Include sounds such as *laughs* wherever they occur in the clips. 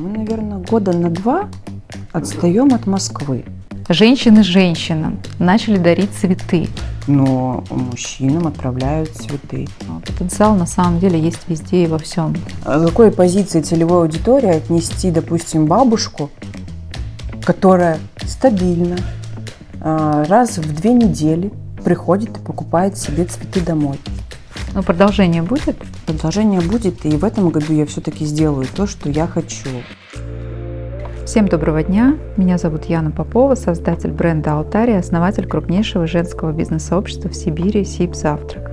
Мы, наверное, года на два отстаем от Москвы. Женщины женщинам начали дарить цветы. Но мужчинам отправляют цветы. А потенциал на самом деле есть везде и во всем. А какой позиции целевой аудитории отнести, допустим, бабушку, которая стабильно а, раз в две недели приходит и покупает себе цветы домой? Но продолжение будет? Продолжение будет, и в этом году я все-таки сделаю то, что я хочу. Всем доброго дня! Меня зовут Яна Попова, создатель бренда «Алтарь» основатель крупнейшего женского бизнес-сообщества в Сибири «Сиб Завтрак».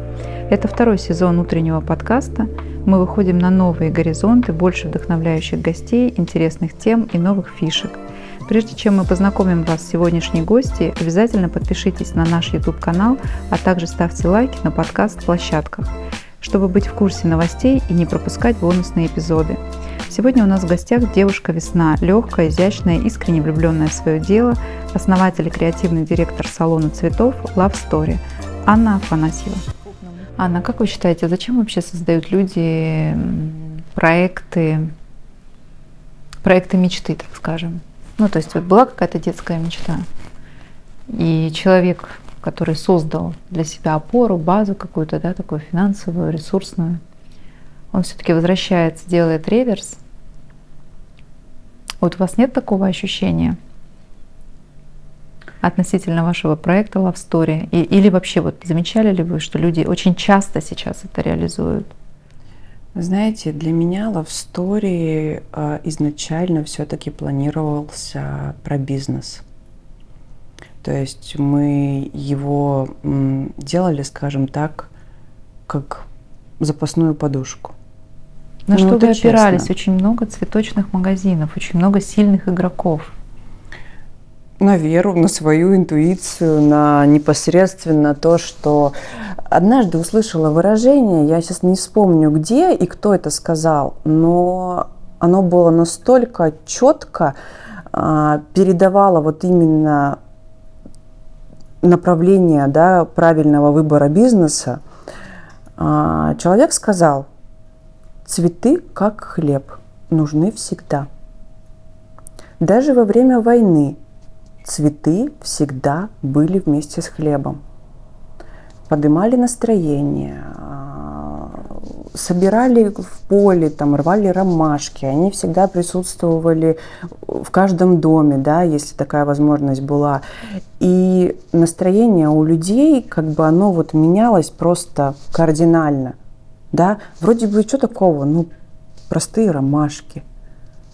Это второй сезон утреннего подкаста. Мы выходим на новые горизонты, больше вдохновляющих гостей, интересных тем и новых фишек. Прежде чем мы познакомим вас с сегодняшней гостьей, обязательно подпишитесь на наш YouTube-канал, а также ставьте лайки на подкаст-площадках, чтобы быть в курсе новостей и не пропускать бонусные эпизоды. Сегодня у нас в гостях девушка Весна, легкая, изящная, искренне влюбленная в свое дело, основатель и креативный директор салона цветов Love Story Анна Афанасьева. Анна, как вы считаете, зачем вообще создают люди проекты, проекты мечты, так скажем? Ну, то есть вот была какая-то детская мечта, и человек, который создал для себя опору, базу какую-то, да, такую финансовую, ресурсную, он все-таки возвращается, делает реверс. Вот у вас нет такого ощущения относительно вашего проекта Love Story? И, или вообще вот замечали ли вы, что люди очень часто сейчас это реализуют? Знаете, для меня Love Story э, изначально все-таки планировался про бизнес. То есть мы его делали, скажем так, как запасную подушку. На ну, что вы опирались? Честно. Очень много цветочных магазинов, очень много сильных игроков. На веру, на свою интуицию, на непосредственно то, что однажды услышала выражение, я сейчас не вспомню где и кто это сказал, но оно было настолько четко, а, передавало вот именно направление да, правильного выбора бизнеса. А, человек сказал, цветы, как хлеб, нужны всегда. Даже во время войны цветы всегда были вместе с хлебом поднимали настроение, собирали в поле, там, рвали ромашки, они всегда присутствовали в каждом доме, да, если такая возможность была. И настроение у людей, как бы оно вот менялось просто кардинально, да, вроде бы что такого, ну, простые ромашки –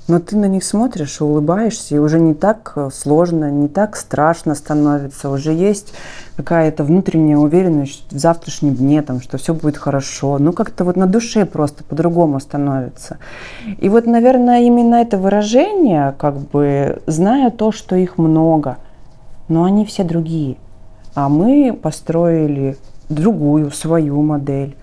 но ты на них смотришь и улыбаешься, и уже не так э, сложно, не так страшно становится. Уже есть какая-то внутренняя уверенность в завтрашнем дне, там, что все будет хорошо. Ну, как-то вот на душе просто по-другому становится. И вот, наверное, именно это выражение, как бы, зная то, что их много, но они все другие. А мы построили другую, свою модель,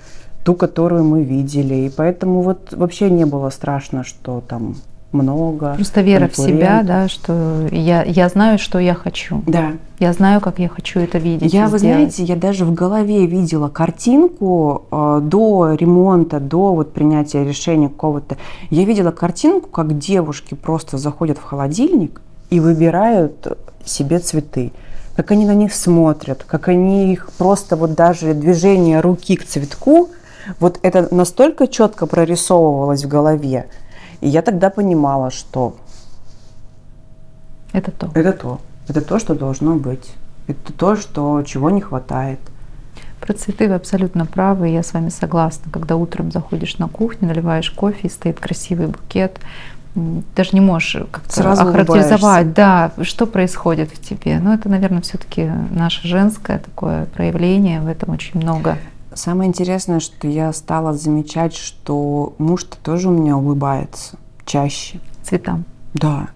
ту, которую мы видели. И поэтому вот вообще не было страшно, что там много. Просто вера в себя, да, что я, я знаю, что я хочу. Да. Я знаю, как я хочу это видеть. Я, вы знаете, я даже в голове видела картинку э, до ремонта, до вот принятия решения какого-то. Я видела картинку, как девушки просто заходят в холодильник и выбирают себе цветы как они на них смотрят, как они их просто вот даже движение руки к цветку, вот это настолько четко прорисовывалось в голове, и я тогда понимала, что это то. Это то. Это то, что должно быть. Это то, что, чего не хватает. Про цветы вы абсолютно правы, я с вами согласна. Когда утром заходишь на кухню, наливаешь кофе, и стоит красивый букет, даже не можешь как-то Сразу охарактеризовать, улыбаешься. да, что происходит в тебе. Но это, наверное, все-таки наше женское такое проявление, в этом очень много Самое интересное, что я стала замечать, что муж-то тоже у меня улыбается чаще. Цветам? Да.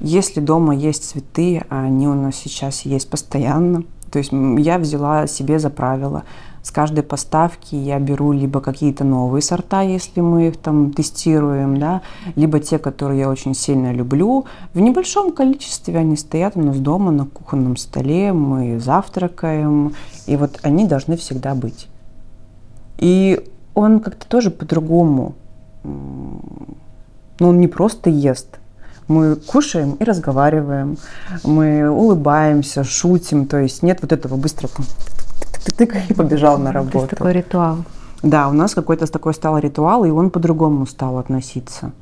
Если дома есть цветы, а они у нас сейчас есть постоянно, то есть я взяла себе за правило, с каждой поставки я беру либо какие-то новые сорта, если мы их там тестируем, да, либо те, которые я очень сильно люблю. В небольшом количестве они стоят у нас дома на кухонном столе, мы завтракаем, и вот они должны всегда быть. И он как-то тоже по-другому Но он не просто ест. Мы кушаем и разговариваем, мы улыбаемся, шутим, то есть нет вот этого быстрого тык и побежал на работу. То есть такой ритуал. Да, у нас какой-то такой стал ритуал, и он по-другому стал относиться.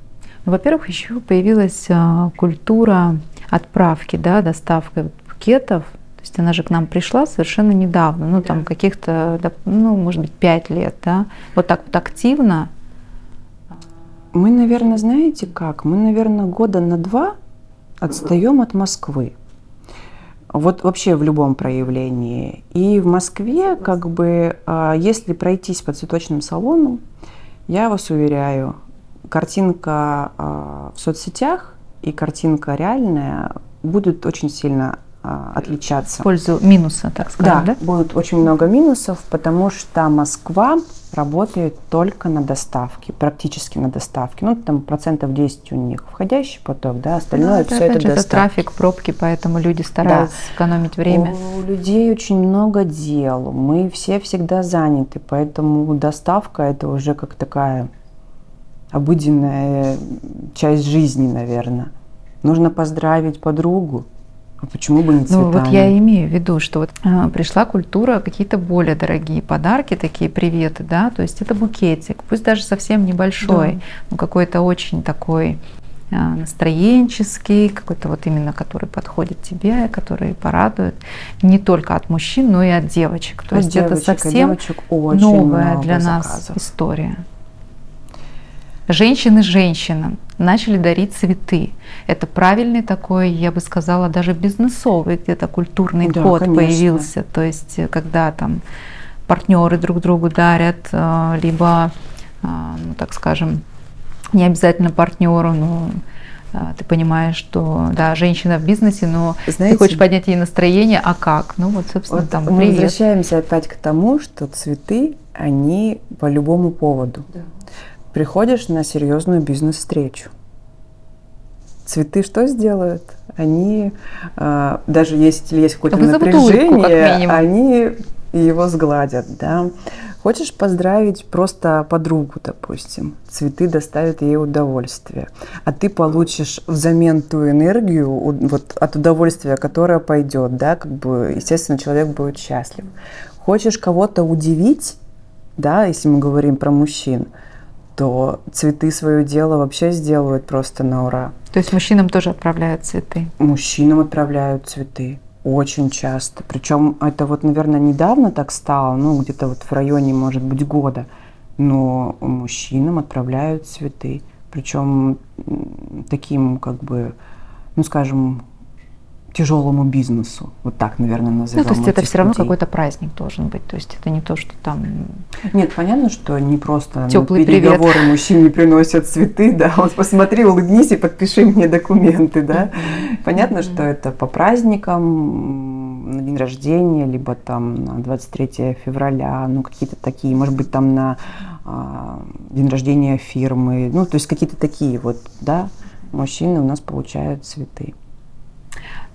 Ну, во-первых, еще появилась а, культура отправки, да, доставки букетов. То есть она же к нам пришла совершенно недавно, ну там каких-то, ну может быть, пять лет, да. Вот так вот активно. Мы, наверное, знаете как? Мы, наверное, года на два отстаем от Москвы. Вот вообще в любом проявлении. И в Москве, как бы, а, если пройтись по цветочным салонам, я вас уверяю, картинка а, в соцсетях и картинка реальная будут очень сильно отличаться. В пользу минуса, так сказать, да? Да, будет очень много минусов, потому что Москва работает только на доставке, практически на доставке. Ну, там процентов 10 у них входящий поток, да, остальное да, все это, это, это трафик, пробки, поэтому люди стараются да. экономить время. У людей очень много дел, мы все всегда заняты, поэтому доставка это уже как такая обыденная часть жизни, наверное. Нужно поздравить подругу, а почему бы не цветами? Ну вот я имею в виду, что вот э, пришла культура, какие-то более дорогие подарки, такие приветы, да, то есть это букетик, пусть даже совсем небольшой, да. но какой-то очень такой э, настроенческий, какой-то вот именно, который подходит тебе, который порадует не только от мужчин, но и от девочек. То от есть девочек, это совсем новая для нас история. Женщины женщинам начали дарить цветы. Это правильный такой, я бы сказала, даже бизнесовый где-то культурный да, код конечно. появился. То есть, когда там партнеры друг другу дарят, э, либо, э, ну, так скажем, не обязательно партнеру, но э, ты понимаешь, что да, женщина в бизнесе, но Знаете, ты хочешь поднять ей настроение, а как? Ну вот, собственно, вот там мы привет. возвращаемся опять к тому, что цветы, они по любому поводу. Да приходишь на серьезную бизнес-встречу. Цветы что сделают? Они, э, даже если есть какое-то напряжение, улыбку, они его сгладят, да. Хочешь поздравить просто подругу, допустим, цветы доставят ей удовольствие, а ты получишь взамен ту энергию вот, от удовольствия, которое пойдет, да, как бы, естественно, человек будет счастлив. Хочешь кого-то удивить, да, если мы говорим про мужчин, то цветы свое дело вообще сделают просто на ура. То есть мужчинам тоже отправляют цветы? Мужчинам отправляют цветы. Очень часто. Причем это вот, наверное, недавно так стало, ну, где-то вот в районе, может быть, года. Но мужчинам отправляют цветы. Причем таким, как бы, ну, скажем, тяжелому бизнесу. Вот так, наверное, назовем. Ну, то есть это все равно какой-то праздник должен быть. То есть это не то, что там... Нет, понятно, что не просто Теплый переговоры привет. мужчине приносят цветы, да, вот посмотри, улыбнись и подпиши мне документы, да. Понятно, что это по праздникам, на день рождения, либо там на 23 февраля, ну какие-то такие, может быть, там на а, день рождения фирмы, ну то есть какие-то такие вот, да, мужчины у нас получают цветы.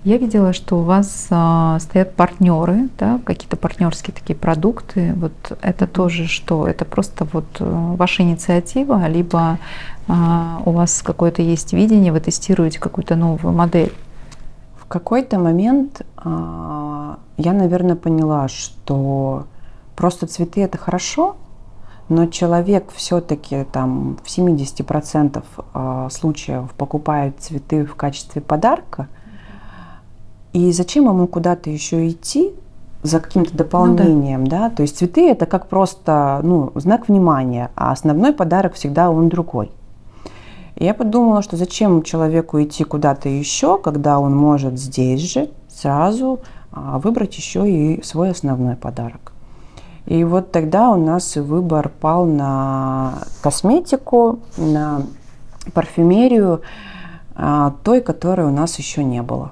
Я видела, что у вас а, стоят партнеры, да, какие-то партнерские такие продукты. Вот это тоже что? Это просто вот э, ваша инициатива, либо а, у вас какое-то есть видение, вы тестируете какую-то новую модель? В какой-то момент а, я, наверное, поняла, что просто цветы это хорошо, но человек все-таки там в 70% а, случаев покупает цветы в качестве подарка – и зачем ему куда-то еще идти за каким-то дополнением, ну, да. да? То есть цветы это как просто ну, знак внимания, а основной подарок всегда он другой. И я подумала, что зачем человеку идти куда-то еще, когда он может здесь же сразу а, выбрать еще и свой основной подарок. И вот тогда у нас выбор пал на косметику, на парфюмерию, а, той, которой у нас еще не было.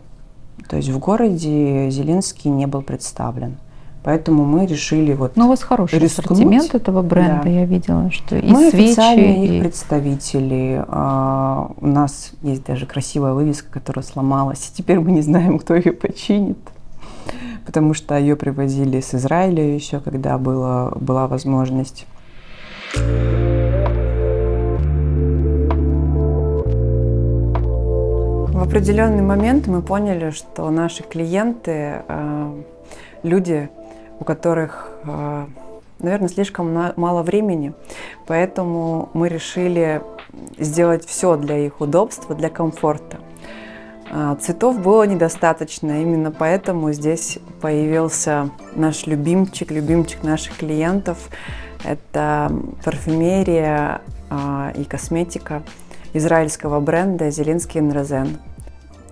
То есть в городе Зеленский не был представлен. Поэтому мы решили вот. Ну у вас хороший рискнуть. ассортимент этого бренда, да. я видела, что и мы свечи, официальные и... их представители. А, у нас есть даже красивая вывеска, которая сломалась, теперь мы не знаем, кто ее починит, потому что ее привозили с Израиля еще, когда было, была возможность. В определенный момент мы поняли, что наши клиенты э, люди, у которых, э, наверное, слишком мало времени, поэтому мы решили сделать все для их удобства, для комфорта. Э, цветов было недостаточно, именно поэтому здесь появился наш любимчик, любимчик наших клиентов. Это парфюмерия и косметика израильского бренда Зеленский Нрозен.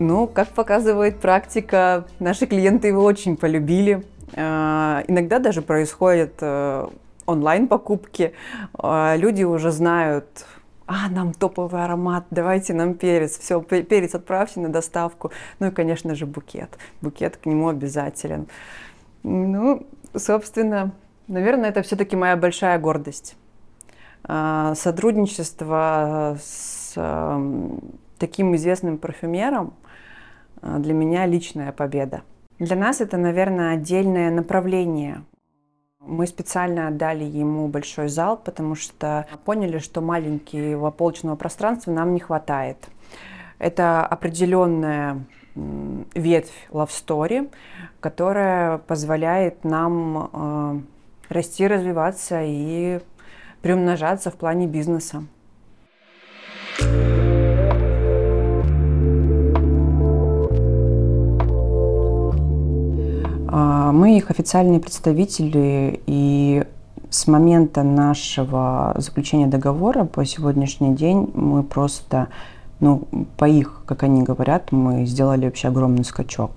Ну, как показывает практика, наши клиенты его очень полюбили. А, иногда даже происходят э, онлайн-покупки. А, люди уже знают, а, нам топовый аромат, давайте нам перец. Все, перец отправьте на доставку. Ну и, конечно же, букет. Букет к нему обязателен. Ну, собственно, наверное, это все-таки моя большая гордость. А, сотрудничество с Эм, таким известным парфюмером для меня личная победа. Для нас это, наверное, отдельное направление. Мы специально отдали ему большой зал, потому что поняли, что маленького полочного пространства нам не хватает. Это определенная ветвь love story, которая позволяет нам э, расти, развиваться и приумножаться в плане бизнеса. А, мы их официальные представители, и с момента нашего заключения договора по сегодняшний день мы просто, ну, по их, как они говорят, мы сделали вообще огромный скачок.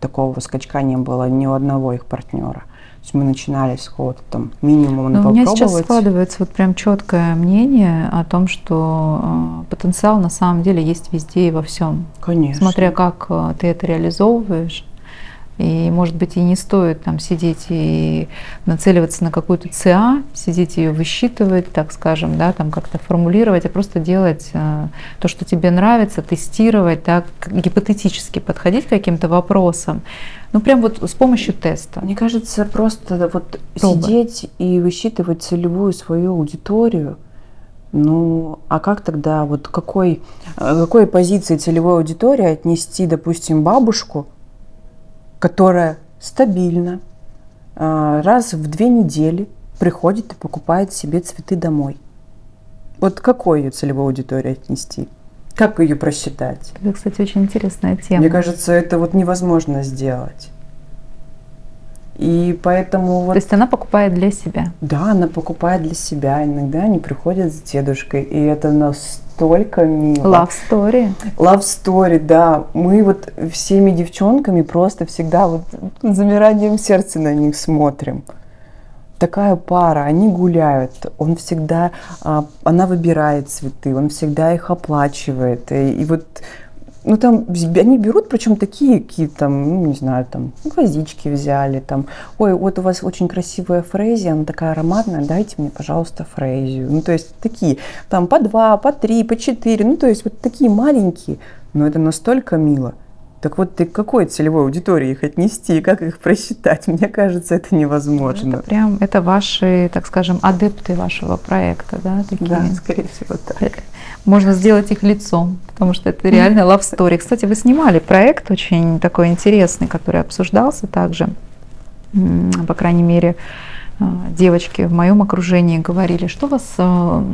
Такого скачка не было ни у одного их партнера. То есть мы начинали с какого-то там минимума Но у меня сейчас складывается вот прям четкое мнение о том, что э, потенциал на самом деле есть везде и во всем. Конечно. Смотря как э, ты это реализовываешь. И, может быть, и не стоит там сидеть и нацеливаться на какую-то ЦА, сидеть ее высчитывать, так скажем, да, там как-то формулировать, а просто делать э, то, что тебе нравится, тестировать, так, гипотетически подходить к каким-то вопросам. Ну, прям вот с помощью теста. Мне кажется, просто вот Пробы. сидеть и высчитывать целевую свою аудиторию, ну, а как тогда, вот какой, э, какой позиции целевой аудитории отнести, допустим, бабушку, которая стабильно а, раз в две недели приходит и покупает себе цветы домой. Вот какой ее целевой аудитории отнести? Как ее просчитать? Это, кстати, очень интересная тема. Мне кажется, это вот невозможно сделать. И поэтому вот... То есть она покупает для себя? Да, она покупает для себя. Иногда они приходят с дедушкой, и это настолько мило. Love story. Love story, да. Мы вот всеми девчонками просто всегда вот замиранием сердца на них смотрим. Такая пара, они гуляют, он всегда, а, она выбирает цветы, он всегда их оплачивает. И, и вот ну, там они берут, причем такие какие-то, там, ну, не знаю, там, гвоздички взяли, там, ой, вот у вас очень красивая фрезия, она такая ароматная, дайте мне, пожалуйста, фрезию. Ну, то есть такие, там, по два, по три, по четыре, ну, то есть вот такие маленькие, но это настолько мило. Так вот, ты к какой целевой аудитории их отнести и как их просчитать? Мне кажется, это невозможно. Это прям, это ваши, так скажем, адепты вашего проекта, да? Такие. Да, скорее всего так. Можно сделать их лицом, потому что это реально love story. Кстати, вы снимали проект очень такой интересный, который обсуждался также, по крайней мере, а, девочки в моем окружении говорили, что вас а,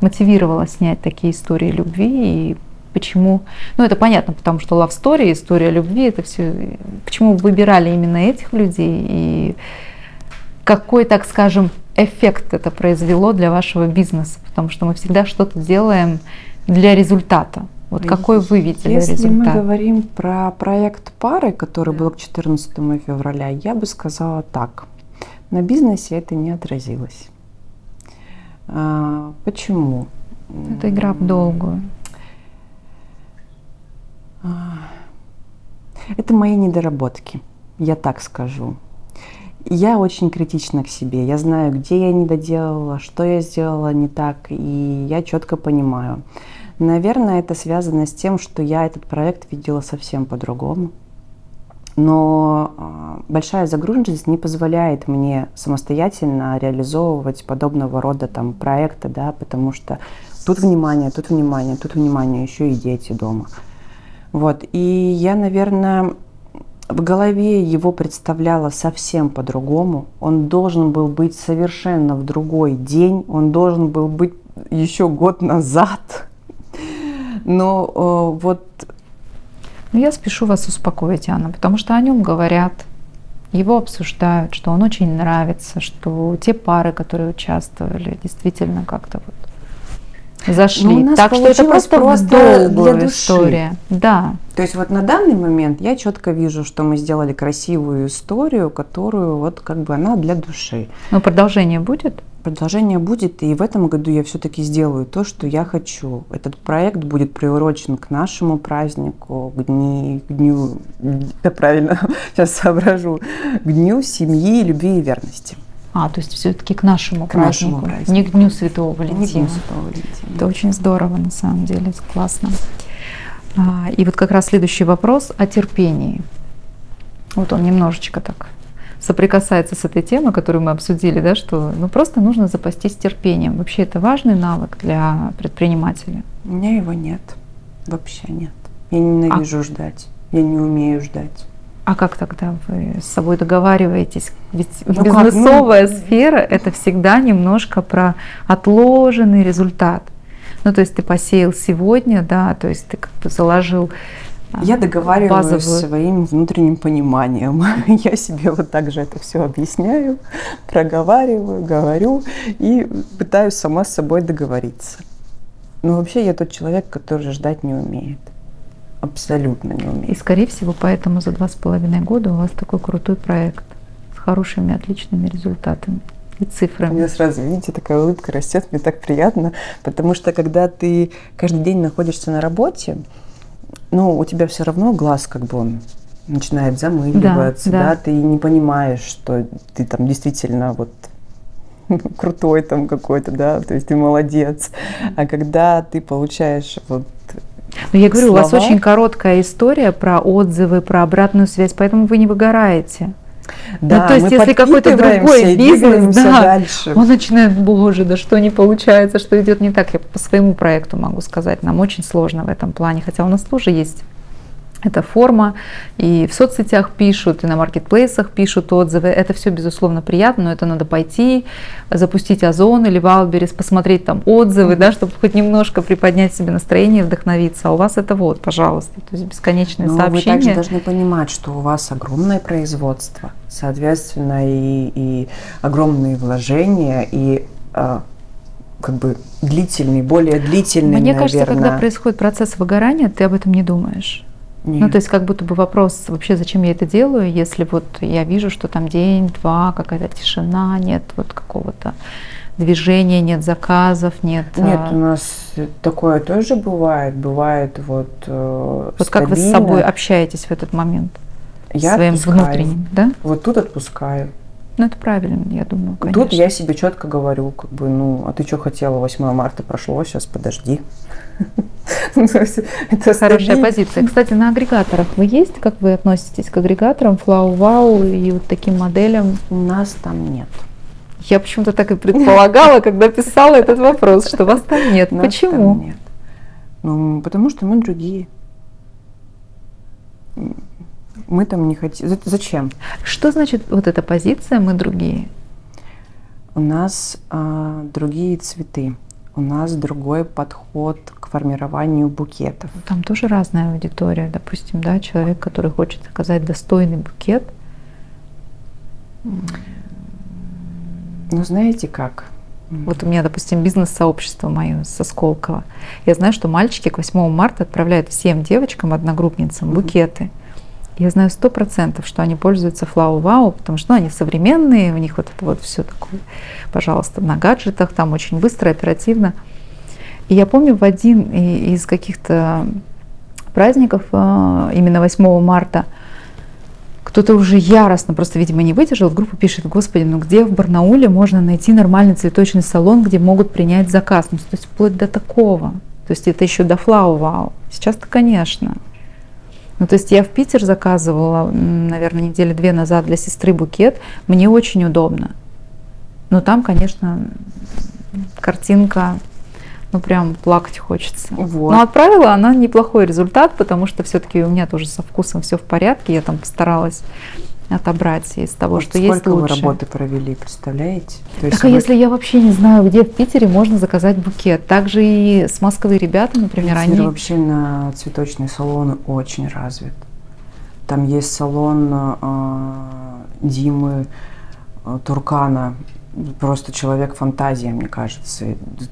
мотивировало снять такие истории любви и почему, ну это понятно, потому что love story, история любви, это все, почему вы выбирали именно этих людей и какой, так скажем, эффект это произвело для вашего бизнеса, потому что мы всегда что-то делаем для результата. Вот какой вы видели Если результат? Если мы говорим про проект пары, который был к 14 февраля, я бы сказала так. На бизнесе это не отразилось. А, почему? Это игра в долгую. Это мои недоработки, я так скажу. Я очень критична к себе. Я знаю, где я не доделала, что я сделала не так, и я четко понимаю. Наверное, это связано с тем, что я этот проект видела совсем по-другому. Но а, большая загруженность не позволяет мне самостоятельно реализовывать подобного рода там, проекты, да, потому что тут внимание, тут внимание, тут внимание, еще и дети дома. Вот. И я, наверное, в голове его представляла совсем по-другому. Он должен был быть совершенно в другой день. Он должен был быть еще год назад. Но э, вот... Ну, я спешу вас успокоить, Анна, потому что о нем говорят, его обсуждают, что он очень нравится, что те пары, которые участвовали, действительно как-то вот зашли. Ну, у нас так что это просто, просто для души. история. Да. То есть вот на данный момент я четко вижу, что мы сделали красивую историю, которую вот как бы она для души. Но продолжение будет? Продолжение будет, и в этом году я все-таки сделаю то, что я хочу. Этот проект будет приурочен к нашему празднику, к, дни, к дню, да правильно, *laughs* сейчас соображу, к дню семьи, любви и верности. А, то есть все-таки к нашему К празднику, нашему празднику. не к Дню Святого Не к Дню Валентина. Святого Валентина. Это очень здорово, на самом деле, это классно. А, И вот как раз следующий вопрос о терпении. Вот он немножечко так соприкасается с этой темой, которую мы обсудили, да, что ну, просто нужно запастись терпением. Вообще это важный навык для предпринимателя. У меня его нет. Вообще нет. Я ненавижу ждать. Я не умею ждать. А как тогда вы с собой договариваетесь? Ведь Ну как, бизнесовая ну- сфера это всегда немножко про отложенный результат. Ну, то есть ты посеял сегодня, да, то есть ты как бы заложил а, Я договариваюсь базовую- своим внутренним пониманием. *laughs* Я себе вот так же это все объясняю, проговариваю, говорю и пытаюсь сама с собой договориться. Но вообще я тот человек, который ждать не умеет. Абсолютно не И, умеет. скорее всего, поэтому за два с половиной года у вас такой крутой проект с хорошими, отличными результатами и У цифрами. меня сразу, видите, такая улыбка растет, мне так приятно, потому что когда ты каждый день находишься на работе, ну, у тебя все равно глаз как бы он начинает замыливаться, Да, да, да. ты не понимаешь, что ты там действительно вот *laughs* крутой там какой-то, да, то есть ты молодец. А когда ты получаешь вот Но я говорю, у вас слова. очень короткая история про отзывы, про обратную связь, поэтому вы не выгораете. да, Ну, то есть, если какой-то другой бизнес, да, дальше. Он начинает, боже, да что не получается, что идет не так. Я по своему проекту могу сказать, нам очень сложно в этом плане, хотя у нас тоже есть эта форма, и в соцсетях пишут, и на маркетплейсах пишут отзывы. Это все, безусловно, приятно, но это надо пойти, запустить Озон или Wildberries, посмотреть там отзывы, да, чтобы хоть немножко приподнять себе настроение и вдохновиться. А у вас это вот, пожалуйста, то есть бесконечные Но вы также сообщения. должны понимать, что у вас огромное производство, соответственно, и, и огромные вложения, и а, как бы длительный, более длительный, Мне наверное. кажется, когда происходит процесс выгорания, ты об этом не думаешь. Ну, Нет. то есть как будто бы вопрос, вообще зачем я это делаю, если вот я вижу, что там день-два, какая-то тишина, нет вот какого-то движения, нет заказов, нет... Нет, а, у нас такое тоже бывает. Бывает вот э, Вот как вы с стабильно. собой общаетесь в этот момент? Я своим отпускаю. внутренним, да? Вот тут отпускаю. Ну, это правильно, я думаю, конечно. Тут я себе четко говорю, как бы, ну, а ты что хотела, 8 марта прошло, сейчас подожди. *laughs* Ну, Это Хорошая позиция. Кстати, на агрегаторах вы есть? Как вы относитесь к агрегаторам, Flow Wow и вот таким моделям? У нас там нет. Я почему-то так и предполагала, *laughs* когда писала этот вопрос, что вас там нет. Нас Почему? там нет. Ну, потому что мы другие. Мы там не хотим. За- Зачем? Что значит вот эта позиция «мы другие»? У нас а, другие цветы. У нас другой подход к формированию букетов. Там тоже разная аудитория. Допустим, да, человек, который хочет заказать достойный букет. Ну, знаете как? Вот у меня, допустим, бизнес-сообщество мое со Сколково. Я знаю, что мальчики к 8 марта отправляют всем девочкам, одногруппницам, букеты. Я знаю сто процентов, что они пользуются Флау Вау, потому что ну, они современные, у них вот это вот все такое, пожалуйста, на гаджетах, там очень быстро, оперативно. И я помню в один из каких-то праздников, а, именно 8 марта, кто-то уже яростно, просто, видимо, не выдержал, в группу пишет, господи, ну где в Барнауле можно найти нормальный цветочный салон, где могут принять заказ? Ну, то есть вплоть до такого. То есть это еще до флау вау. Сейчас-то, конечно. Ну, то есть я в Питер заказывала, наверное, недели две назад для сестры букет. Мне очень удобно. Но там, конечно, картинка ну прям плакать хочется. Вот. Но отправила она неплохой результат, потому что все-таки у меня тоже со вкусом все в порядке. Я там постаралась отобрать из того, Вот что сколько есть вы лучше. работы провели, представляете? То Так а вы- если я вообще не знаю, где в Питере можно заказать букет? Также и с Москвы ребята, например, Питер они... вообще на цветочные салоны очень развит. Там есть салон э, Димы э, Туркана. Просто человек фантазия, мне кажется.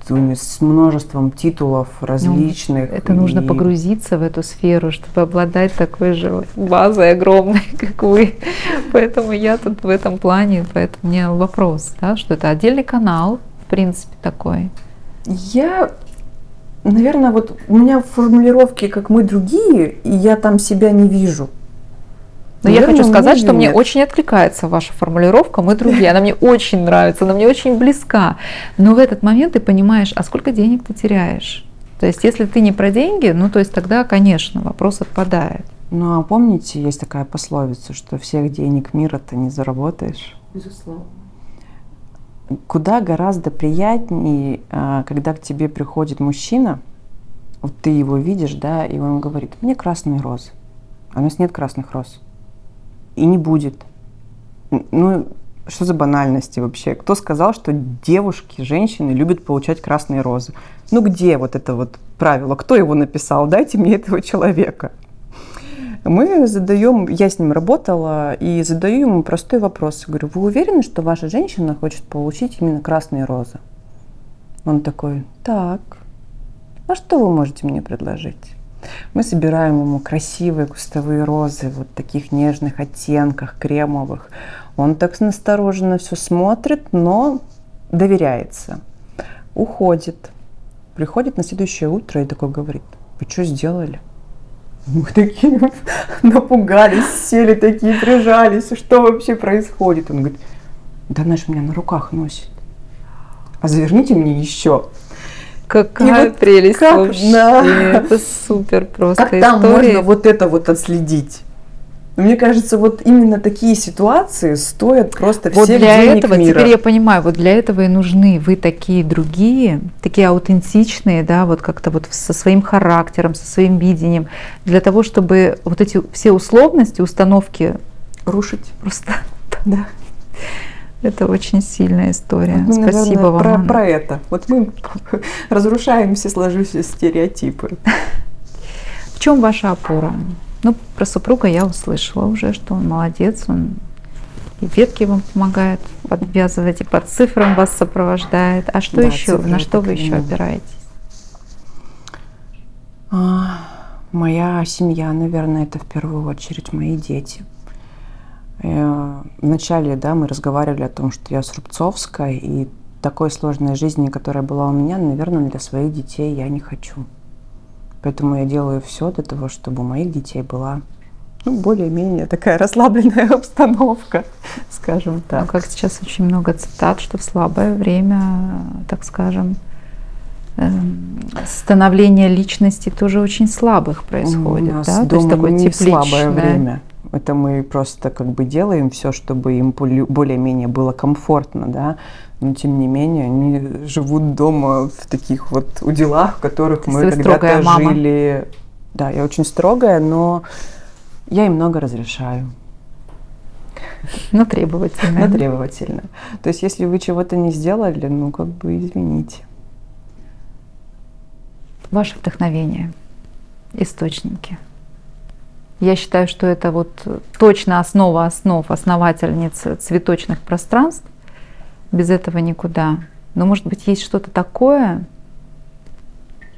С множеством титулов различных. Ну, Это нужно и- погрузиться в эту сферу, чтобы обладать такой же базой огромной, *laughs* как вы. Поэтому я тут в этом плане, поэтому у меня вопрос, да, что это отдельный канал, в принципе, такой. Я, наверное, вот у меня формулировки, как мы другие, и я там себя не вижу. Но я хочу сказать, что мне нет. очень откликается ваша формулировка «мы другие». Она мне очень нравится, она мне очень близка. Но в этот момент ты понимаешь, а сколько денег ты теряешь? То есть, если ты не про деньги, ну, то есть тогда, конечно, вопрос отпадает. Ну, а помните, есть такая пословица, что всех денег мира ты не заработаешь? Безусловно. Куда гораздо приятнее, а, когда к тебе приходит мужчина, вот ты его видишь, да, и он говорит, мне красные розы. А у нас нет красных роз. И не будет. Ну, что за банальности вообще? Кто сказал, что девушки, женщины любят получать красные розы? Ну, где вот это вот правило? Кто его написал? Дайте мне этого человека. Мы задаем, я с ним работала, и задаю ему простой вопрос. Говорю, вы уверены, что ваша женщина хочет получить именно красные розы? Он такой, так, а что вы можете мне предложить? Мы собираем ему красивые кустовые розы, вот таких нежных оттенках, кремовых. Он так настороженно все смотрит, но доверяется. Уходит. Приходит на следующее утро и такой говорит, вы что сделали? Мы такие *laughs* напугались, сели такие, прижались. Что вообще происходит? Он говорит, да она же меня на руках носит. А заверните мне еще. Какая вот прелесть как вообще. на- Это супер просто Как там история. можно вот это вот отследить? Мне кажется, вот именно такие ситуации стоят просто Вот всех для денег этого, мира. теперь я понимаю, вот для этого и нужны вы такие другие, такие аутентичные, да, вот как-то вот со своим характером, со своим видением, для того, чтобы вот эти все условности, установки Рушить. просто, Да. *laughs* это очень сильная история. Мы, Спасибо наверное, вам. Про, Анна. про это. Вот мы *laughs* разрушаем все сложившиеся стереотипы. *laughs* В чем ваша опора? Ну, про супруга я услышала уже, что он молодец, он и ветки вам помогает подвязывать, и по цифрам вас сопровождает. А что Да, еще? На что вы еще опираетесь? А, Моя семья, наверное, это в первую очередь мои дети. Э, Вначале, да, мы разговаривали о том, что я с Рубцовска, и такой сложной жизни, которая была у меня, наверное, для своих детей я не хочу. Поэтому я делаю все для того, чтобы у моих детей была ну, более-менее такая расслабленная *laughs* обстановка, скажем Ну, так. как сейчас очень много цитат, что в слабое время, так скажем, эм, становление личности тоже очень слабых происходит, У нас да? дома такое не слабое время. Это мы просто как бы делаем все, чтобы им более- более-менее было комфортно, да. Но тем не менее они живут дома в таких вот уделах, в которых То мы когда-то жили. Да, я очень строгая, но я им много разрешаю. Но требовательное. Но требовательно. То есть, если вы чего-то не сделали, ну, как бы извините. Ваше вдохновение, источники. Я считаю, что это вот точно основа основ, основательница цветочных пространств. Без этого никуда. Но, может быть, есть что-то такое,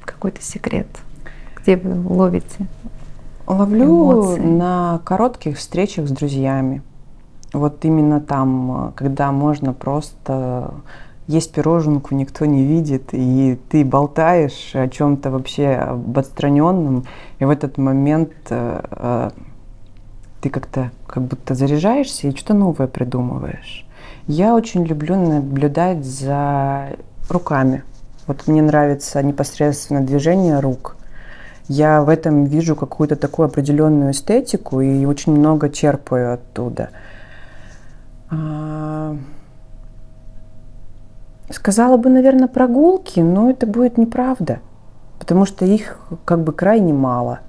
какой-то секрет, где вы ловите? Ловлю эмоции. на коротких встречах с друзьями. Вот именно там, когда можно просто есть пироженку, никто не видит, и ты болтаешь о чем-то вообще об отстраненном, и в этот момент э, э, ты как-то как будто заряжаешься и что-то новое придумываешь. Я очень люблю наблюдать за руками. Вот мне нравится непосредственно движение рук. Я в этом вижу какую-то такую определенную эстетику и очень много черпаю оттуда. Сказала бы, наверное, прогулки, но это будет неправда, потому что их как бы крайне мало.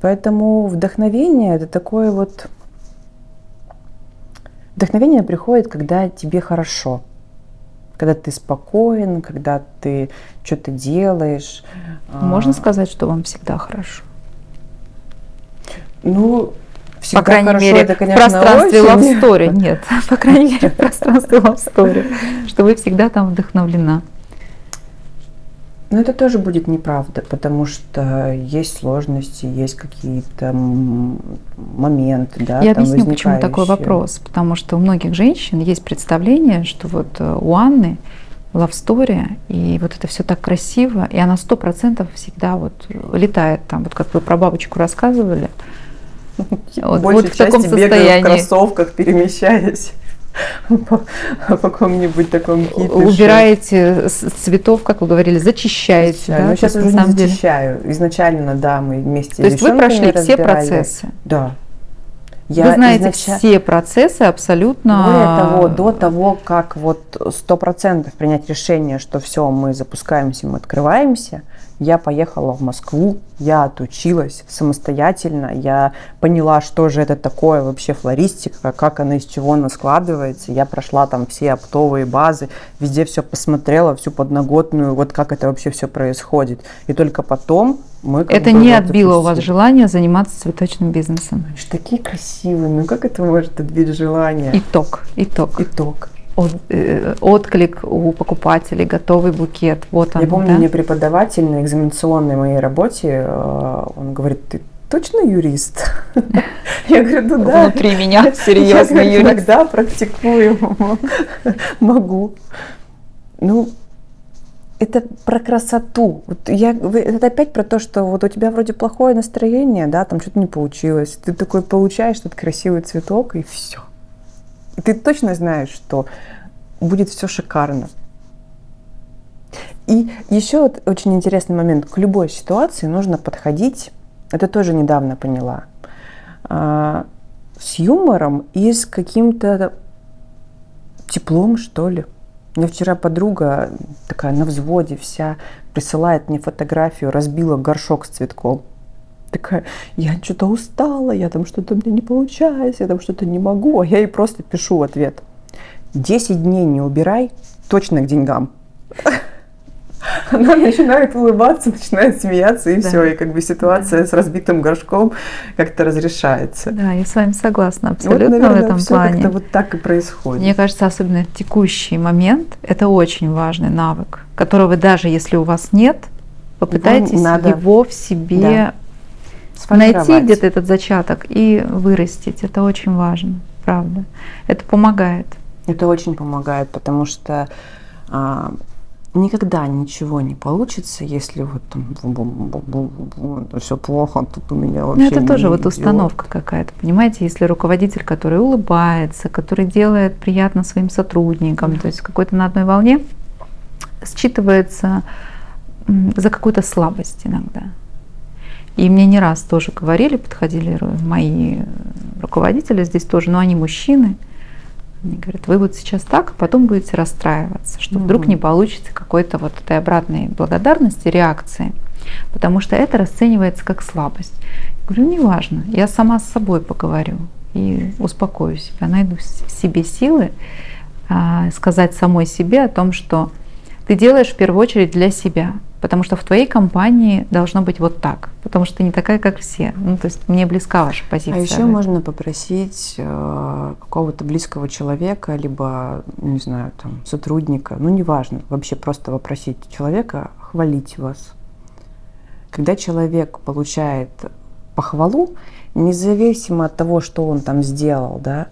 Поэтому вдохновение это такое вот... Вдохновение приходит, когда тебе хорошо, когда ты спокоен, когда ты что-то делаешь. Можно а... сказать, что вам всегда хорошо? Ну, всегда по крайней хорошо, мере, это, конечно, в пространстве очень... Love Story. Нет, *laughs* по крайней мере, в пространстве Love *laughs* Story. Что вы всегда там вдохновлена. Но это тоже будет неправда, потому что есть сложности, есть какие-то моменты, да. Я объясню, почему такой вопрос. Потому что у многих женщин есть представление, что вот э, у Анны story, и вот это все так красиво, и она сто процентов всегда вот летает там, вот как вы про бабочку рассказывали, вот, Большей вот в таком состоянии. в кроссовках, перемещаясь *laughs* по, какому-нибудь такому кипишу. Убираете с цветов, как вы говорили, зачищаете. Да? Ну, сейчас уже не зачищаю. Деле. Изначально, да, мы вместе То есть вы прошли все процессы? Да. Я Вы знаете изнач... все процессы абсолютно. Более того, до того, как вот сто процентов принять решение, что все, мы запускаемся, мы открываемся, я поехала в Москву, я отучилась самостоятельно, я поняла, что же это такое вообще флористика, как она из чего она складывается. Я прошла там все оптовые базы, везде все посмотрела, всю подноготную, вот как это вообще все происходит. И только потом мы Это не отбило у вас желание заниматься цветочным бизнесом? Такие красивые, ну как это может отбить желание? Итог, итог. Итог от, э, отклик у покупателей, готовый букет. Вот он. Я помню, да? мне преподаватель на экзаменационной моей работе, э, он говорит, ты точно юрист? *laughs* Я говорю, ну да. Внутри меня серьезный юрист. Иногда практикую, *laughs* могу. Ну, это про красоту. Вот я, это опять про то, что вот у тебя вроде плохое настроение, да, там что-то не получилось. Ты такой получаешь этот красивый цветок, и все ты точно знаешь, что будет все шикарно. И еще вот очень интересный момент. К любой ситуации нужно подходить, это тоже недавно поняла, а, с юмором и с каким-то теплом, что ли. Мне вчера подруга такая на взводе вся присылает мне фотографию, разбила горшок с цветком такая, я что-то устала, я там что-то мне не получается, я там что-то не могу, а я ей просто пишу ответ. 10 дней не убирай, точно к деньгам. *laughs* Она начинает улыбаться, начинает смеяться, и да. все, и как бы ситуация да. с разбитым горшком как-то разрешается. Да, я с вами согласна абсолютно вот, наверное, в этом все плане. Как-то вот так и происходит. Мне кажется, особенно в текущий момент, это очень важный навык, которого даже если у вас нет, попытайтесь надо... его в себе да найти где-то этот зачаток и вырастить. Это очень важно, правда. Это помогает. Это очень помогает, потому что а, никогда ничего не получится, если вот там все плохо, тут у меня ну, вообще. Ну, это тоже вот установка какая-то, понимаете, если руководитель, который улыбается, который делает приятно своим сотрудникам, mm-hmm. то есть какой-то на одной волне, считывается за какую-то слабость иногда. И мне не раз тоже говорили, подходили мои руководители здесь тоже, но они мужчины. Они говорят, вы вот сейчас так, а потом будете расстраиваться, что вдруг не получится какой-то вот этой обратной благодарности, реакции. Потому что это расценивается как слабость. Я говорю, неважно, я сама с собой поговорю и успокою себя, найду в себе силы а, сказать самой себе о том, что ты делаешь в первую очередь для себя, потому что в твоей компании должно быть вот так, потому что ты не такая, как все. Ну, то есть мне близка ваша позиция. А еще можно попросить э, какого-то близкого человека, либо, не знаю, там, сотрудника, ну, неважно, вообще просто попросить человека хвалить вас. Когда человек получает похвалу, независимо от того, что он там сделал, да,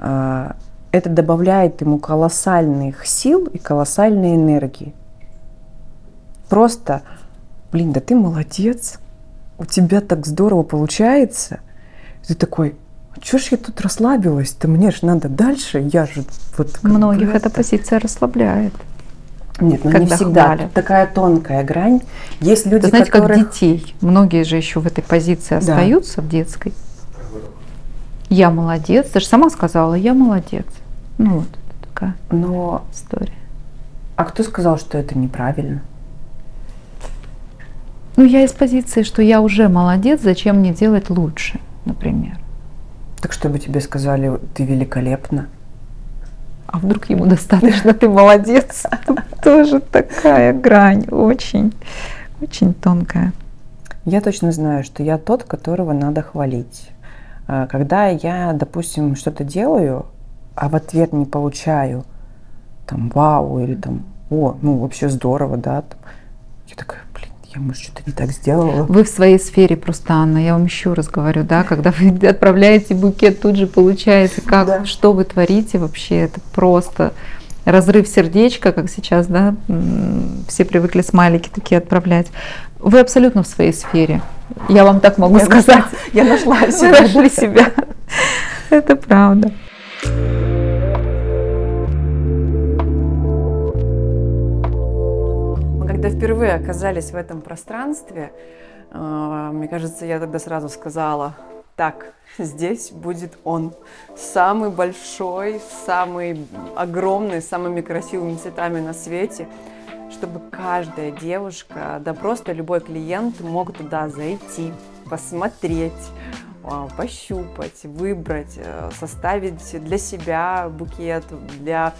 э, это добавляет ему колоссальных сил и колоссальной энергии просто, блин, да ты молодец, у тебя так здорово получается. ты такой, а чё ж я тут расслабилась-то, мне же надо дальше, я же вот... Многих эта позиция расслабляет. Нет, ну не всегда. Хвалят. такая тонкая грань. Есть люди, Вы знаете, которых... как детей. Многие же еще в этой позиции да. остаются в детской. Я молодец. Ты же сама сказала, я молодец. Ну вот такая Но, история. а кто сказал, что это неправильно? Ну, я из позиции, что я уже молодец, зачем мне делать лучше, например. Так чтобы тебе сказали, ты великолепна. А вдруг ему достаточно, ты молодец. Тоже такая грань, очень, очень тонкая. Я точно знаю, что я тот, которого надо хвалить. А, Когда я, допустим, что-то делаю, а в ответ не получаю там вау или там о, ну вообще здорово, да, там, я такая, я может что-то не так сделала. Вы в своей сфере просто, Анна, я вам еще раз говорю, да, когда вы *laughs* отправляете букет, тут же получаете, как, Да. что вы творите вообще, это просто разрыв сердечка, как сейчас, да, все привыкли смайлики такие отправлять. Вы абсолютно в своей сфере. Я вам так могу Я сказать. нашла- Я нашла *laughs* Вы себя. нашли себя. Это правда. Мы когда впервые оказались в этом пространстве, э, мне кажется, я тогда сразу сказала, так, здесь будет он, самый большой, самый огромный, с самыми красивыми цветами на свете, чтобы каждая девушка, да просто любой клиент мог туда зайти, посмотреть, а, пощупать, выбрать, э, составить для себя букет, для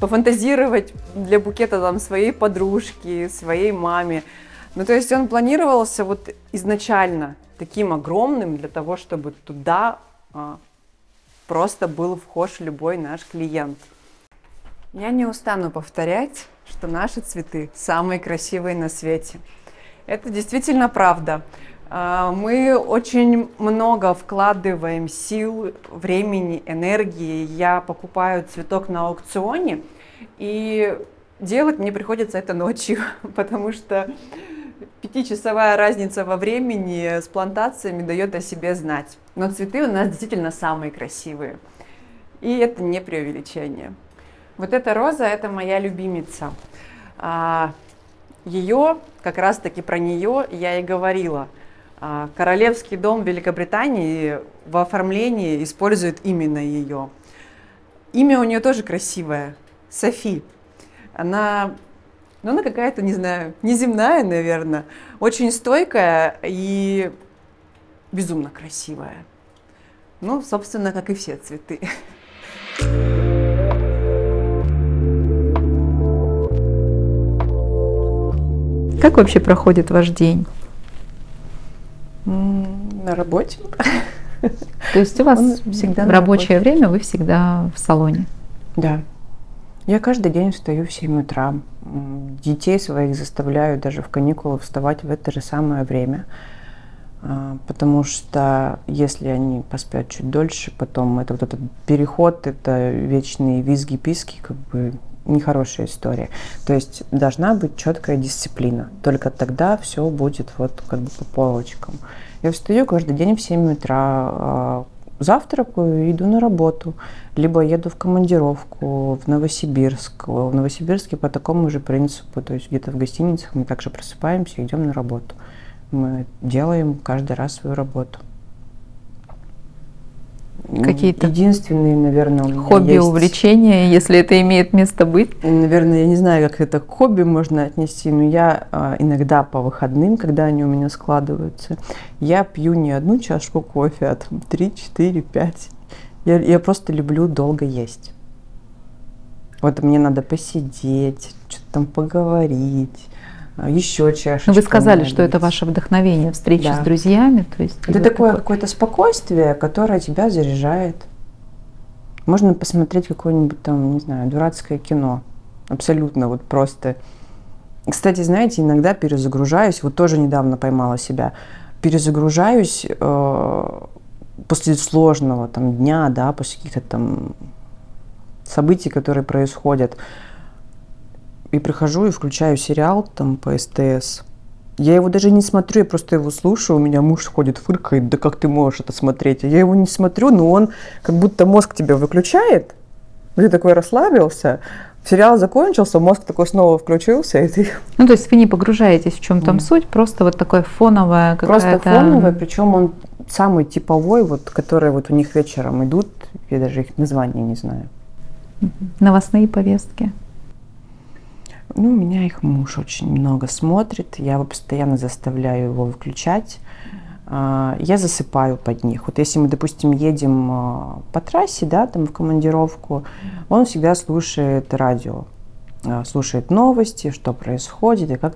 пофантазировать для букета там своей подружки, своей маме. Ну, то есть он планировался вот изначально таким огромным для того, чтобы туда а, просто был вхож любой наш клиент. Я не устану повторять, что наши цветы самые красивые на свете. Это действительно правда. А, Мы очень много вкладываем сил, времени, энергии. Я покупаю цветок на аукционе, и делать мне приходится это ночью, *laughs* потому что пятичасовая разница во времени с плантациями дает о себе знать. Но цветы у нас действительно самые красивые. И это не преувеличение. Вот эта роза – это моя любимица. А, Ее, как раз-таки про нее я и говорила. А, Королевский дом Великобритании в оформлении использует именно ее. Имя у нее тоже красивое – Софи. Она, ну, она какая-то, не знаю, неземная, наверное, очень стойкая и безумно красивая. Ну, собственно, как и все цветы. Как вообще проходит ваш день? На работе. То есть у *laughs* вас Он всегда в рабочее время вы всегда в салоне? Да. Я каждый день встаю в 7 утра. Детей своих заставляю даже в каникулы вставать в это же самое время. А, Потому что если они поспят чуть дольше, потом это вот этот переход, это вечные визги-писки, как бы нехорошая история. То есть должна быть четкая дисциплина. Только тогда все будет вот как бы по полочкам. Я встаю каждый день в 7 утра, а, завтракаю иду на работу. Либо еду в командировку в Новосибирск. В Новосибирске по такому же принципу, то есть где-то в гостиницах мы также просыпаемся идем на работу. Мы делаем каждый раз свою работу. Какие-то Единственные, наверное, у меня Хобби, есть- увлечения, если это имеет место быть? Наверное, я не знаю, как это к хобби можно отнести, но я а, иногда по выходным, когда они у меня складываются, я пью не одну чашку кофе, а там 3, 4, 5. Я, я просто люблю долго есть. Вот мне надо посидеть, что-то там поговорить, еще чашечку. Ну, вы сказали, что это ваше вдохновение, встречи Да. с друзьями. То есть Это вот такое такой- какое-то спокойствие, которое тебя заряжает. Можно посмотреть какое-нибудь там, не знаю, дурацкое кино. Абсолютно вот просто. Кстати, знаете, иногда перезагружаюсь, вот тоже недавно поймала себя, перезагружаюсь э, после сложного там дня, да, после каких-то там событий, которые происходят. И прихожу и включаю сериал там по СТС. Я его даже не смотрю, я просто его слушаю. У меня муж ходит, фыркает, да как ты можешь это смотреть? А Я его не смотрю, но он как будто мозг тебя выключает. Ты такой расслабился, сериал закончился, мозг такой снова включился, и ты Ну, то есть вы не погружаетесь в чем там Нет. суть, просто вот такое фоновое просто какая-то... фоновый, причем он самый типовой, вот, которые вот у них вечером идут, я даже их названия не знаю. Новостные повестки? Ну, у меня их муж очень много смотрит, я его постоянно заставляю его выключать. А, я засыпаю под них. Вот если мы, допустим, едем а, по трассе, да, там в командировку, он всегда слушает радио, а, слушает новости, что происходит и как.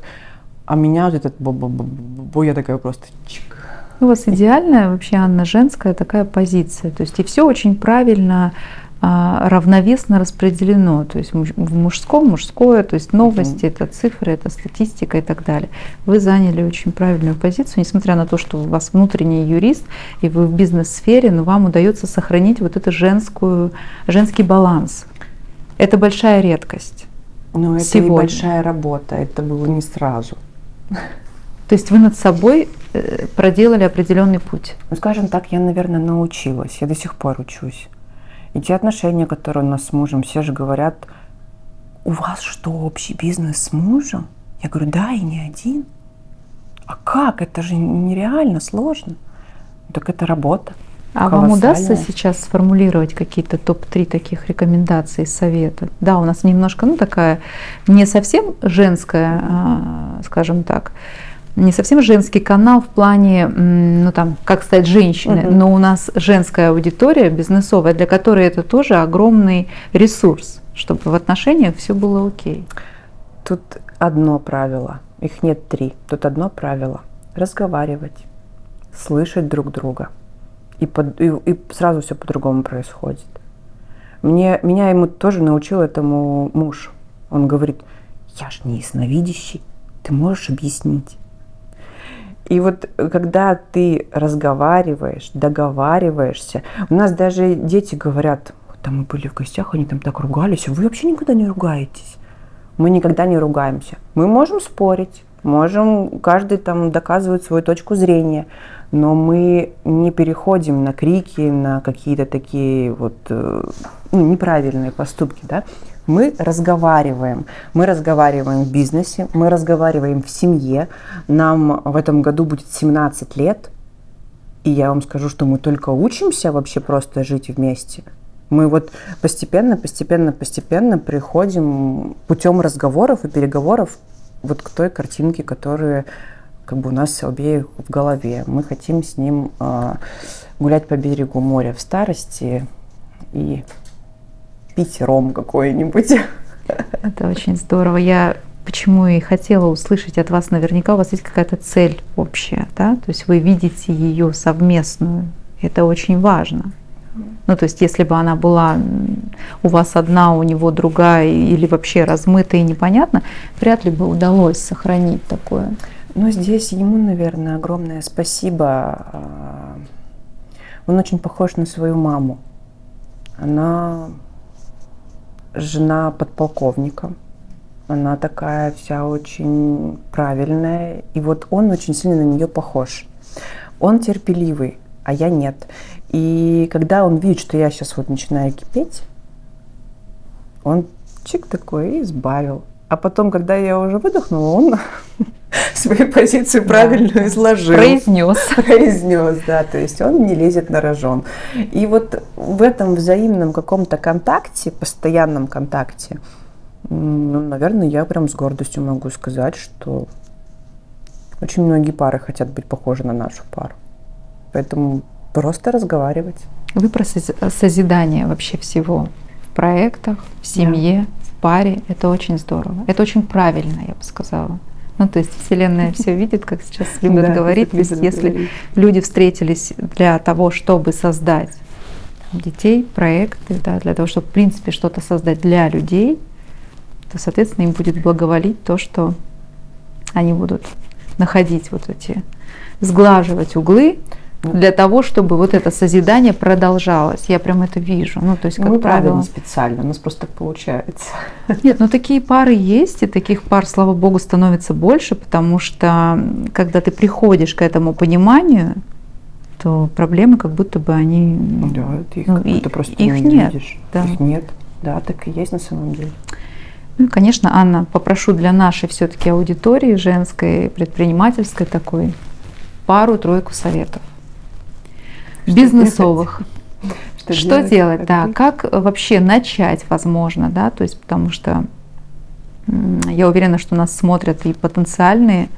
А меня вот этот бо я такая просто чик. У вас идеальная вообще, Анна, женская такая позиция. То есть и все очень правильно равновесно распределено. То есть в мужском мужское, то есть новости, это цифры, это статистика и так далее. Вы заняли очень правильную позицию, несмотря на то, что у вас внутренний юрист и вы в бизнес-сфере, но вам удается сохранить вот это женскую, женский баланс. Это большая редкость. Но это Сегодня. и большая работа, это было не сразу. То есть вы над собой э, проделали определенный путь? Ну, скажем так, я, наверное, научилась. Я до сих пор учусь. И те отношения, которые у нас с мужем, все же говорят, у вас что, общий бизнес с мужем? Я говорю, да, и не один. А как? Это же нереально сложно. Так это работа. А вам удастся сейчас сформулировать какие-то топ-3 таких рекомендаций, совета? Да, у нас немножко, ну, такая не совсем женская, а, скажем так, не совсем женский канал в плане, ну там, как стать женщиной, угу. но у нас женская аудитория бизнесовая, для которой это тоже огромный ресурс, чтобы в отношениях все было окей. Тут одно правило, их нет три, тут одно правило – разговаривать, слышать друг друга, и, под, и, и сразу все по-другому происходит. Мне, меня ему тоже научил этому муж. Он говорит, я ж не ясновидящий, ты можешь объяснить? И вот э, когда ты разговариваешь, договариваешься, у нас даже дети говорят, там мы были в гостях, они там так ругались, а вы вообще никогда не ругаетесь. Мы никогда не ругаемся. Мы можем спорить, можем каждый там доказывать свою точку зрения, но мы не переходим на крики, на какие-то такие вот э, ну, неправильные поступки, да. Мы разговариваем. Мы разговариваем в бизнесе, мы разговариваем в семье. Нам в этом году будет 17 лет. И я вам скажу, что мы только учимся вообще просто жить вместе. Мы вот постепенно, постепенно, постепенно приходим путем разговоров и переговоров вот к той картинке, которая как бы у нас обеих в голове. Мы хотим с ним э, гулять по берегу моря в старости и пить ром какой-нибудь. Это очень здорово. Я почему и хотела услышать от вас, наверняка у вас есть какая-то цель общая, да? То есть вы видите ее совместную. Это очень важно. Ну, то есть, если бы она была у вас одна, у него другая, или вообще размытая и непонятно, вряд ли бы удалось сохранить такое. Ну, здесь ему, наверное, огромное спасибо. А, он очень похож на свою маму. Она жена подполковника. Она такая вся очень правильная. И вот он очень сильно на нее похож. Он терпеливый, а я нет. И когда он видит, что я сейчас вот начинаю кипеть, он чик такой и избавил. А потом, когда я уже выдохнула, он *laughs* *laughs* свою позицию правильно да. изложил. Произнес. *laughs* Произнес, да. То есть он не лезет на рожон. И вот в этом взаимном каком-то контакте, постоянном контакте, ну, наверное, я прям с гордостью могу сказать, что очень многие пары хотят быть похожи на нашу пару. Поэтому просто разговаривать. Вы про созидание вообще всего в проектах, в семье, да. в паре. Это очень здорово. Это очень правильно, я бы сказала. Ну, то есть Вселенная все видит, как сейчас любят да, говорить. То есть если говорить. люди встретились для того, чтобы создать детей, проекты, да, для того, чтобы в принципе что-то создать для людей, то, соответственно, им будет благоволить то, что они будут находить вот эти, сглаживать углы, для того, чтобы вот это созидание продолжалось. Я прям это вижу. Ну, то есть, как Мы правило. не специально, у нас просто так получается. *laughs* Нет, ну такие пары есть, и таких пар, слава богу, становится больше, потому что когда ты приходишь к этому пониманию, то проблемы как будто бы они... Да, ты их, ну, и, ты просто их не нет, видишь. Да. Их нет. Да, так и есть на самом деле. Ну, конечно, Анна, попрошу для нашей все-таки аудитории женской, предпринимательской такой, пару-тройку советов бизнесовых. Что, что делать, делать? Да, как вообще начать, возможно, да, то есть потому что я уверена, что нас смотрят и потенциальные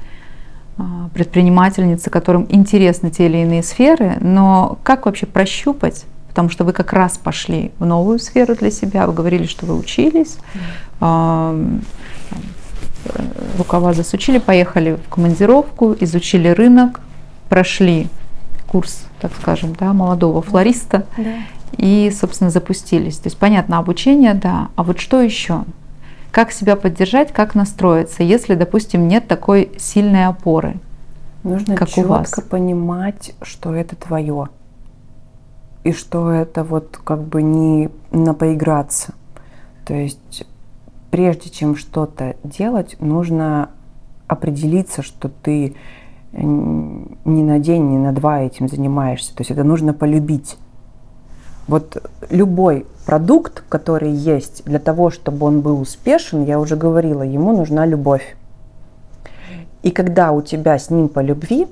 а, предпринимательницы, которым интересны те или иные сферы, но как вообще прощупать, потому что вы как раз пошли в новую сферу для себя, вы говорили, что вы учились, mm. рукава засучили, поехали в командировку, изучили рынок, прошли курс, так скажем, да, молодого флориста да. и, собственно, запустились. То есть, понятно, обучение, да, а вот что еще? Как себя поддержать, как настроиться, если, допустим, нет такой сильной опоры? Нужно как четко у вас? понимать, что это твое. И что это вот как бы не на поиграться. То есть прежде чем что-то делать, нужно определиться, что ты не на день, не на два этим занимаешься. То есть это нужно полюбить. Вот любой продукт, который есть, для того, чтобы он был успешен, я уже говорила, ему нужна любовь. И когда у тебя с ним по любви,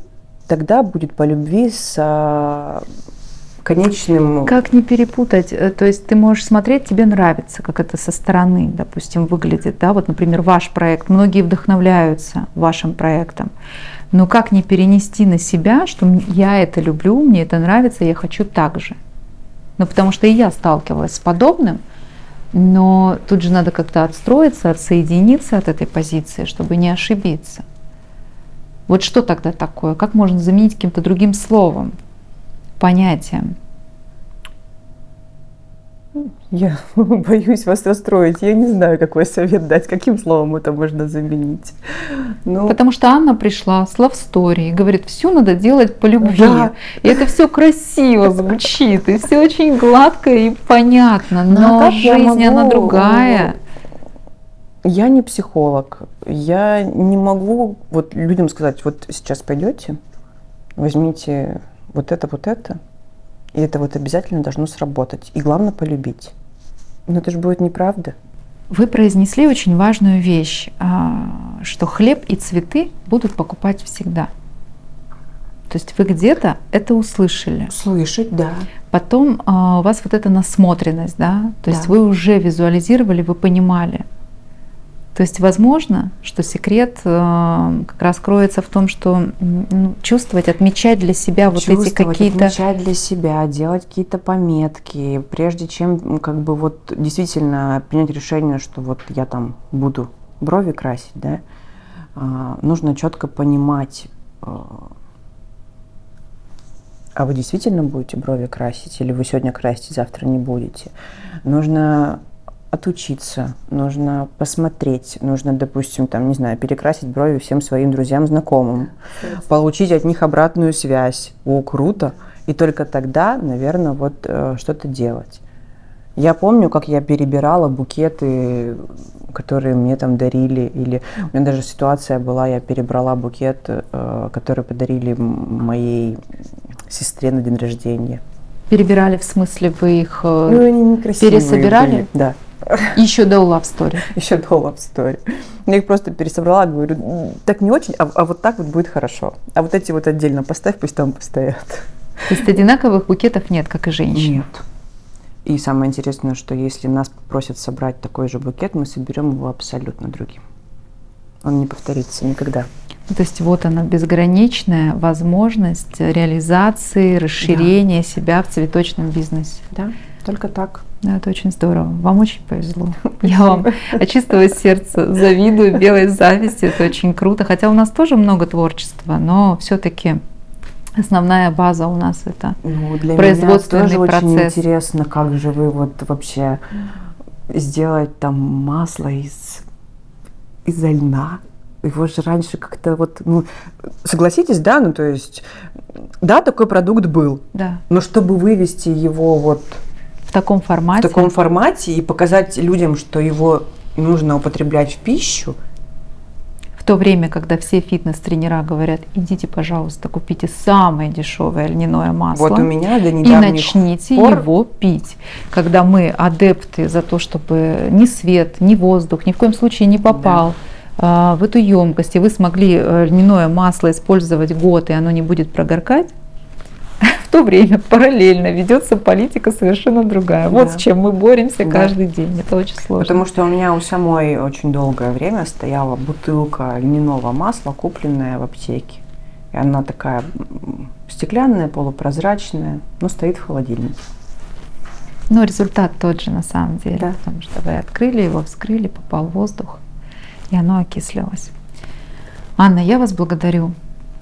тогда будет по любви с а, конечным... Как не перепутать? Э, то есть ты можешь смотреть, тебе нравится, как это со стороны, допустим, выглядит. Да? Вот, например, ваш проект. Многие вдохновляются вашим проектом. Но как не перенести на себя, что я это люблю, мне это нравится, я хочу так же. Ну, потому что и я сталкивалась с подобным, но тут же надо как-то отстроиться, отсоединиться от этой позиции, чтобы не ошибиться. Вот что тогда такое? Как можно заменить каким-то другим словом, понятием? Я *laughs* боюсь вас расстроить. Я не знаю, какой совет дать, каким словом это можно заменить. Но... Потому что Анна пришла с love story и говорит, все надо делать по любви. Да. И это все красиво звучит, и все очень гладко и понятно. Ну, а Но а жизнь, могу... она другая. Я не психолог. Я не могу вот людям сказать, вот сейчас пойдете, возьмите вот это, вот это, и это вот обязательно должно сработать. И главное полюбить. Но это же будет неправда. Вы произнесли очень важную вещь, а, что хлеб и цветы будут покупать всегда. То есть вы где-то это услышали. Слышать, да. Потом а, у вас вот эта насмотренность, да. То да. есть вы уже визуализировали, вы понимали. То есть возможно, что секрет э, как раз кроется в том, что ну, чувствовать, отмечать для себя вот эти какие-то... Отмечать для себя, делать какие-то пометки, прежде чем как бы вот действительно принять решение, что вот я там буду брови красить, да, э, нужно четко понимать, э, а вы действительно будете брови красить, или вы сегодня красите, завтра не будете. Нужно отучиться, нужно посмотреть, нужно, допустим, там, не знаю, перекрасить брови всем своим друзьям, знакомым, получить от них обратную связь. О, круто! И только тогда, наверное, вот э, что-то делать. Я помню, как я перебирала букеты, которые мне там дарили, или у меня даже ситуация была, я перебрала букет, э, который подарили моей сестре на день рождения. Перебирали, в смысле, вы их э, ну, они пересобирали? Были, да. Еще до Love Story. Еще до Love Story. Я их просто пересобрала, говорю, так не очень, а, а вот так вот будет хорошо. А вот эти вот отдельно поставь, пусть там постоят. То есть одинаковых букетов нет, как и женщин? Нет. И самое интересное, что если нас попросят собрать такой же букет, мы соберем его абсолютно другим. Он не повторится никогда. То есть вот она безграничная возможность реализации, расширения да. себя в цветочном бизнесе. Да, только так. Да, это очень здорово. Вам очень повезло. *laughs* Я вам от чистого сердца завидую, белой зависти. Это очень круто. Хотя у нас тоже много творчества, но все-таки основная база у нас это ну, для производственный меня тоже процесс. очень интересно, как же вы вот вообще сделать там масло из из льна. Его же раньше как-то вот, ну, согласитесь, да, ну то есть, да, такой продукт был. Да. Но чтобы вывести его вот таком формате. В таком формате и показать людям, что его нужно употреблять в пищу. В то время, когда все фитнес-тренера говорят, идите, пожалуйста, купите самое дешевое льняное масло. Вот у меня до И начните пор... его пить. Когда мы адепты за то, чтобы ни свет, ни воздух ни в коем случае не попал да. в эту емкость, и вы смогли э, льняное масло использовать год, и оно не будет прогоркать, *laughs* то время параллельно ведется политика совершенно другая. Вот Да. с чем мы боремся Да. каждый день. Это очень сложно. Потому что у меня у самой очень долгое время стояла бутылка льняного масла, купленная в аптеке. И она такая стеклянная, полупрозрачная, но стоит в холодильнике. Но результат тот же на самом деле, Да. потому что вы открыли его, вскрыли, попал воздух, и оно окислилось. Анна, я вас благодарю.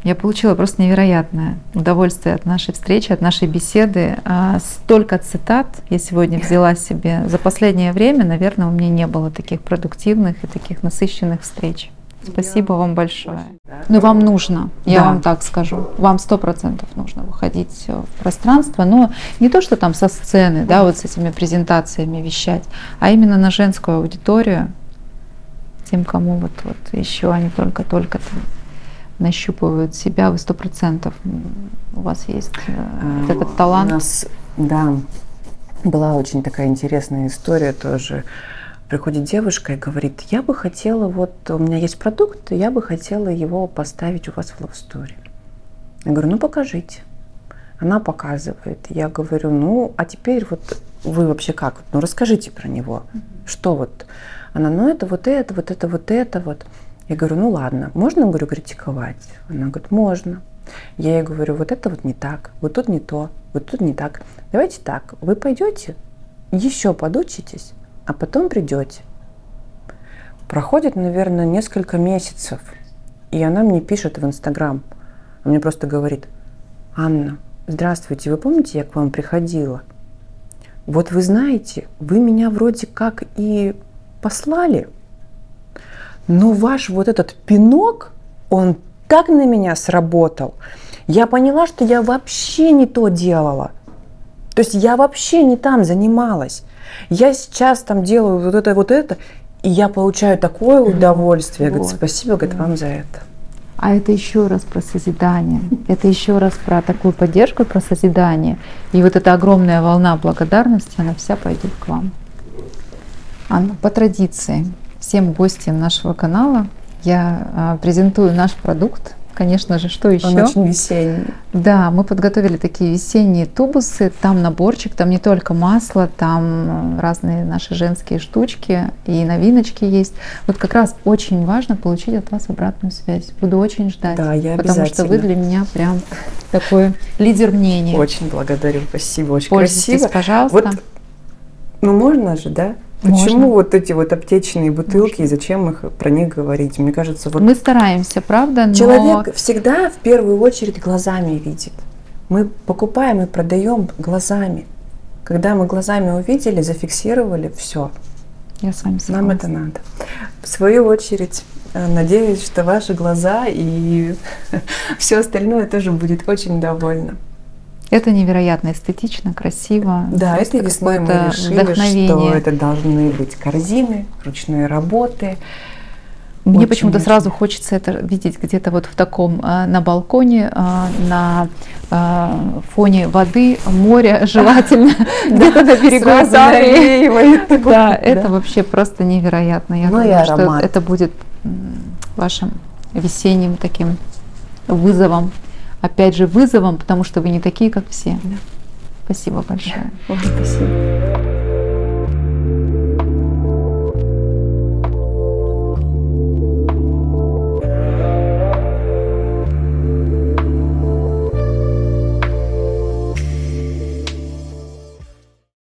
Я получила просто невероятное удовольствие от нашей встречи, от нашей беседы. А, Столько цитат я сегодня взяла себе. За последнее время, наверное, у меня не было таких продуктивных и таких насыщенных встреч. Спасибо вам большое. Но вам нужно, я Да. вам так скажу, вам сто процентов нужно выходить э, в пространство, но не то, что там со сцены, да, вот с этими презентациями вещать, а именно на женскую аудиторию, тем, кому вот, вот еще они только-только там нащупывают себя, вы сто процентов у вас есть э, вот этот У талант. нас, да, была очень такая интересная история тоже. Приходит девушка и говорит, я бы хотела, вот у меня есть продукт, я бы хотела его поставить у вас в Love Story. Я говорю, ну покажите. Она показывает. Я говорю, ну, а теперь вот вы вообще как? Ну, расскажите про него. Что вот? Она, ну, это вот это, вот это, вот это, вот. Я говорю, ну, ладно, можно, говорю, критиковать? Она говорит, можно. Я ей говорю, вот это вот не так, вот тут не то, вот тут не так. Давайте так, вы пойдете, еще подучитесь, а потом придете. Проходит, наверное, несколько месяцев, и она мне пишет в Инстаграм. Она мне просто говорит, Анна, здравствуйте, вы помните, я к вам приходила? Вот вы знаете, вы меня вроде как и послали, но ваш вот этот пинок, он так на меня сработал. Я поняла, что я вообще не то делала. То есть я вообще не там занималась. Я сейчас там делаю вот это, вот это, и я получаю такое удовольствие. Вот. спасибо, говорит, вам за это. А это еще раз про созидание. Это еще раз про такую поддержку, про созидание. И вот эта огромная волна благодарности, она вся пойдет к вам. Анна, по традиции, всем гостям нашего канала я а, презентую наш продукт. Конечно же, что еще? Он очень весенний. Да, мы подготовили такие весенние тубусы. Там наборчик, там не только масло, там разные наши женские штучки и новиночки есть. Вот как раз очень важно получить от вас обратную связь. Буду очень ждать. Да, я Потому что вы для меня прям такой лидер мнения. Очень благодарю, спасибо, очень Пользуйтесь, красиво. пожалуйста. Вот, ну можно же, да? Можно. Почему вот эти вот аптечные бутылки и зачем их про них говорить? Мне кажется, вот Мы стараемся, правда, но человек всегда в первую очередь глазами видит. Мы покупаем и продаем глазами. Когда мы глазами увидели, зафиксировали, все, я с вами нам согласна. это надо. В свою очередь, э, надеюсь, что ваши глаза и *laughs* все остальное тоже будет очень довольно. Это невероятно эстетично, красиво. Да, этой весной мы решили, что вдохновение. это должны быть корзины ручной работы. Мне почему-то сразу хочется это видеть где-то вот в таком э, на балконе, э, на э, фоне воды, моря, *laughs* желательно *laughs* где-то на берегу Италии. *laughs* Да, это вообще просто невероятно. Я Ну думаю, что это будет вашим весенним таким вызовом. Опять же, вызовом, потому что вы не такие, как все. Спасибо большое. Ой, Спасибо.